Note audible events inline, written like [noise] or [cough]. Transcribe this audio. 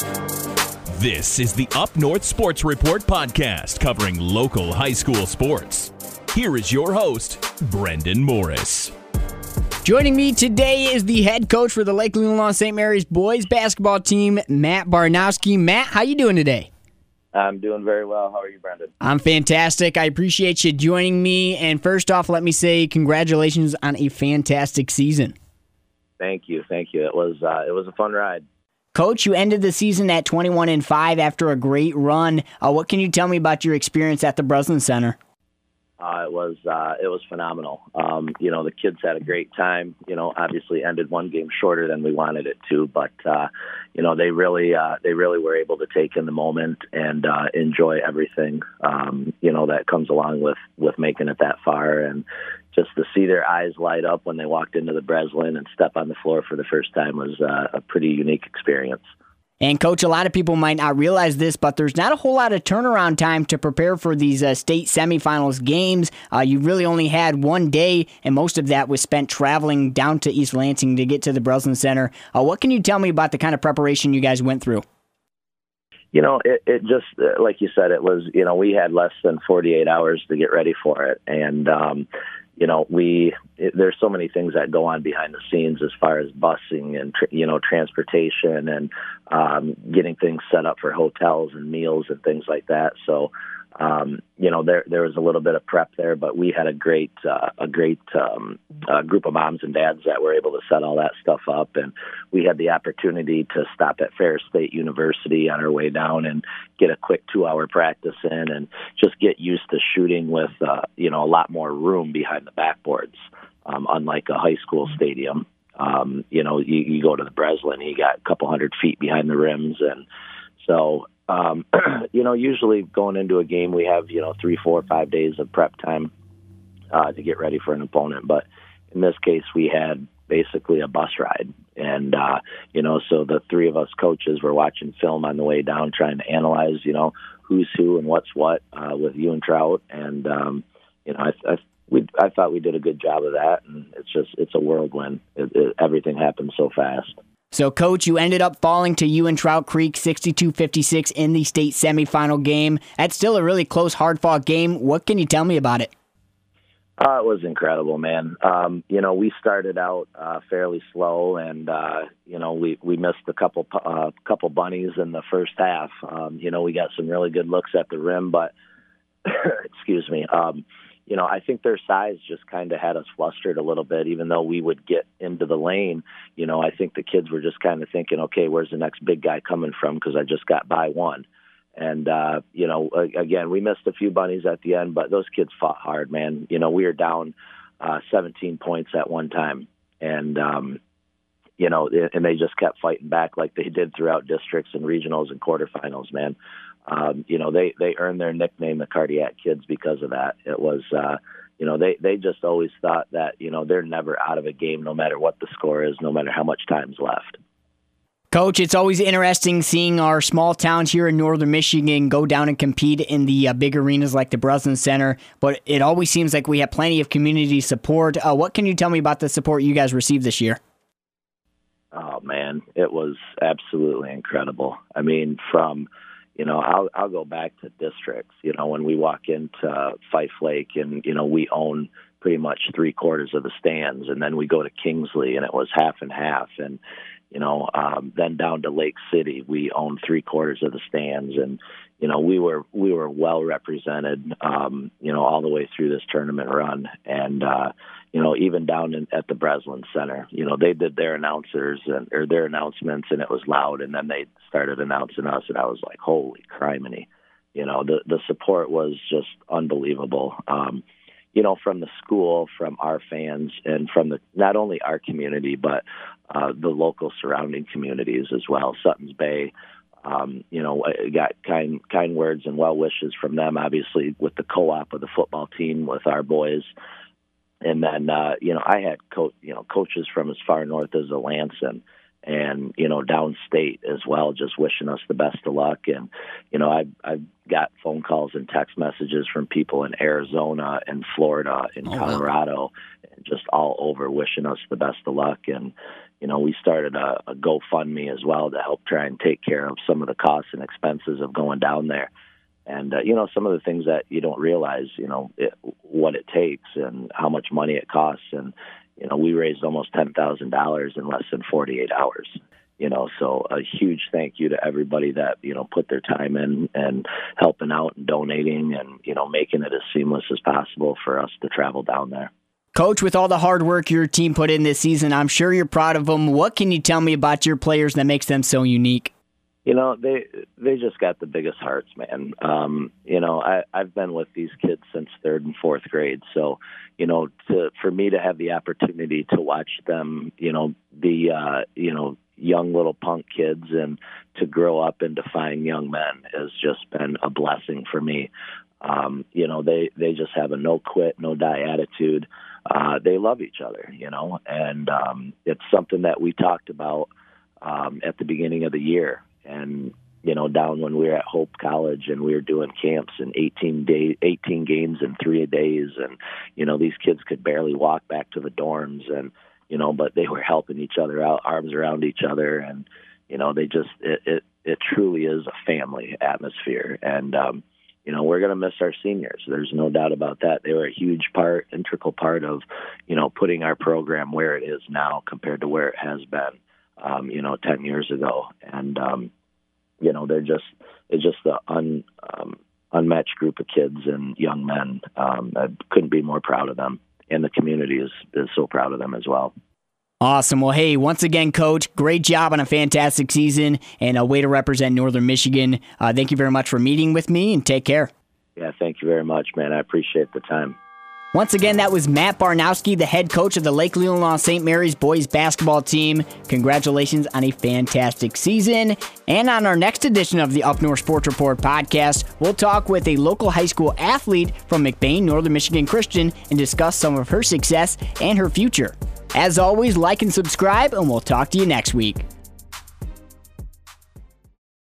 This is the Up North Sports Report podcast covering local high school sports. Here is your host, Brendan Morris. Joining me today is the head coach for the Lake Leelanau St. Mary's boys basketball team, Matt Barnowski. Matt, how you doing today? I'm doing very well. How are you, Brendan? I'm fantastic. I appreciate you joining me. And first off, let me say congratulations on a fantastic season. Thank you, thank you. It was uh, it was a fun ride. Coach, you ended the season at 21 and 5 after a great run. Uh, what can you tell me about your experience at the Breslin Center? Uh, it was uh, it was phenomenal. Um, you know, the kids had a great time. You know, obviously ended one game shorter than we wanted it to, but uh, you know they really uh, they really were able to take in the moment and uh, enjoy everything. Um, you know that comes along with with making it that far, and just to see their eyes light up when they walked into the Breslin and step on the floor for the first time was uh, a pretty unique experience. And, coach, a lot of people might not realize this, but there's not a whole lot of turnaround time to prepare for these uh, state semifinals games. Uh, you really only had one day, and most of that was spent traveling down to East Lansing to get to the Breslin Center. Uh, what can you tell me about the kind of preparation you guys went through? You know, it, it just, uh, like you said, it was, you know, we had less than 48 hours to get ready for it. And, um, you know, we it, there's so many things that go on behind the scenes as far as busing and tr- you know transportation and um, getting things set up for hotels and meals and things like that. So um, you know, there there was a little bit of prep there, but we had a great uh, a great um, uh, group of moms and dads that were able to set all that stuff up, and we had the opportunity to stop at Ferris State University on our way down and get a quick two hour practice in, and just get used to shooting with uh, you know a lot more room behind the backboards, um, unlike a high school stadium. Um, you know, you, you go to the Breslin, you got a couple hundred feet behind the rims, and so um, [clears throat] you know, usually going into a game, we have you know three, four, five days of prep time uh, to get ready for an opponent. But in this case, we had basically a bus ride, and uh, you know, so the three of us coaches were watching film on the way down, trying to analyze, you know, who's who and what's what uh, with Ewen-Trout, and um, you know, I, I we I thought we did a good job of that, and it's just it's a whirlwind. It, it, everything happens so fast. So, coach, you ended up falling to Ewen-Trout Creek 62 56 in the state semifinal game. That's still a really close, hard fought game. What can you tell me about it? Uh, it was incredible, man. Um, you know, we started out uh, fairly slow, and uh, you know, we we missed a couple uh, couple bunnies in the first half. Um, you know, we got some really good looks at the rim, but [coughs] excuse me. Um, you know, I think their size just kind of had us flustered a little bit, even though we would get into the lane. You know, I think the kids were just kind of thinking, okay, where's the next big guy coming from? Because I just got by one. And, uh, you know, again, we missed a few bunnies at the end, but those kids fought hard, man. You know, we were down uh, 17 points at one time. And, um, you know, and they just kept fighting back like they did throughout districts and regionals and quarterfinals, man um, you know, they they earned their nickname, the Cardiac Kids, because of that. It was, uh, you know, they they just always thought that you know they're never out of a game, no matter what the score is, no matter how much time's left. Coach, it's always interesting seeing our small towns here in northern Michigan go down and compete in the uh, big arenas like the Breslin Center, but it always seems like we have plenty of community support. Uh, what can you tell me about the support you guys received this year? Oh, man, it was absolutely incredible. I mean, from you know, I'll I'll go back to districts. You know, when we walk into Fife Lake, and you know, we own pretty much three quarters of the stands, and then we go to Kingsley, and it was half and half, and you know, um, then down to Lake City, we own three quarters of the stands, and you know, we were we were well represented, um, you know, all the way through this tournament run, and uh, you know, even down in, at the Breslin Center, you know, they did their announcers and or their announcements, and it was loud. And then they started announcing us, and I was like, "Holy criminy!" You know, the the support was just unbelievable. Um, you know, from the school, from our fans, and from the not only our community but uh, the local surrounding communities as well. Suttons Bay, um, you know, got kind kind words and well wishes from them. Obviously, with the co-op of the football team with our boys and then uh, you know I had co- you know coaches from as far north as Alanson and you know downstate as well, just wishing us the best of luck. And you know I I got phone calls and text messages from people in Arizona and Florida and oh, Colorado, wow. and just all over wishing us the best of luck. And you know, we started a, a GoFundMe as well to help try and take care of some of the costs and expenses of going down there. And uh, you know, some of the things that you don't realize, you know, it, what it takes and how much money it costs. And you know, we raised almost ten thousand dollars in less than forty eight hours. You know so a huge thank you to everybody that you know put their time in and helping out and donating and you know making it as seamless as possible for us to travel down there. Coach with all the hard work your team put in this season i'm sure you're proud of them what can you tell me about your players that makes them so unique you know they they just got the biggest hearts man um you know i i've been with these kids since third and fourth grade so you know to for me to have the opportunity to watch them you know be uh you know young little punk kids and to grow up into fine young men has just been a blessing for me. Um, you know, they they just have a no quit, no die attitude. Uh, they love each other, you know, and um, it's something that we talked about um, at the beginning of the year. And you know, down when we were at Hope College and we were doing camps and 18 day, 18 games in three days, and you know, these kids could barely walk back to the dorms, and you know, but they were helping each other out, arms around each other, and you know, they just it it, it truly is a family atmosphere, and um, you know, we're to miss our seniors. There's no doubt about that. They were a huge part, integral part of, you know, putting our program where it is now compared to where it has been, um, you know, 10 years ago. And, um, you know, they're just, it's just the un, um, unmatched group of kids and young men. Um, I couldn't be more proud of them and the community is is so proud of them as well. Awesome. Well, hey, once again, Coach, great job on a fantastic season and a way to represent Northern Michigan. Uh, thank you very much for meeting with me and take care. Yeah, thank you very much, man. I appreciate the time. Once again, that was Matt Barnowski, the head coach of the Lake Leelanau St. Mary's boys basketball team. Congratulations on a fantastic season. And on our next edition of the Up North Sports Report podcast, we'll talk with a local high school athlete from McBain, Northern Michigan Christian, and discuss some of her success and her future. As always, like and subscribe, and we'll talk to you next week.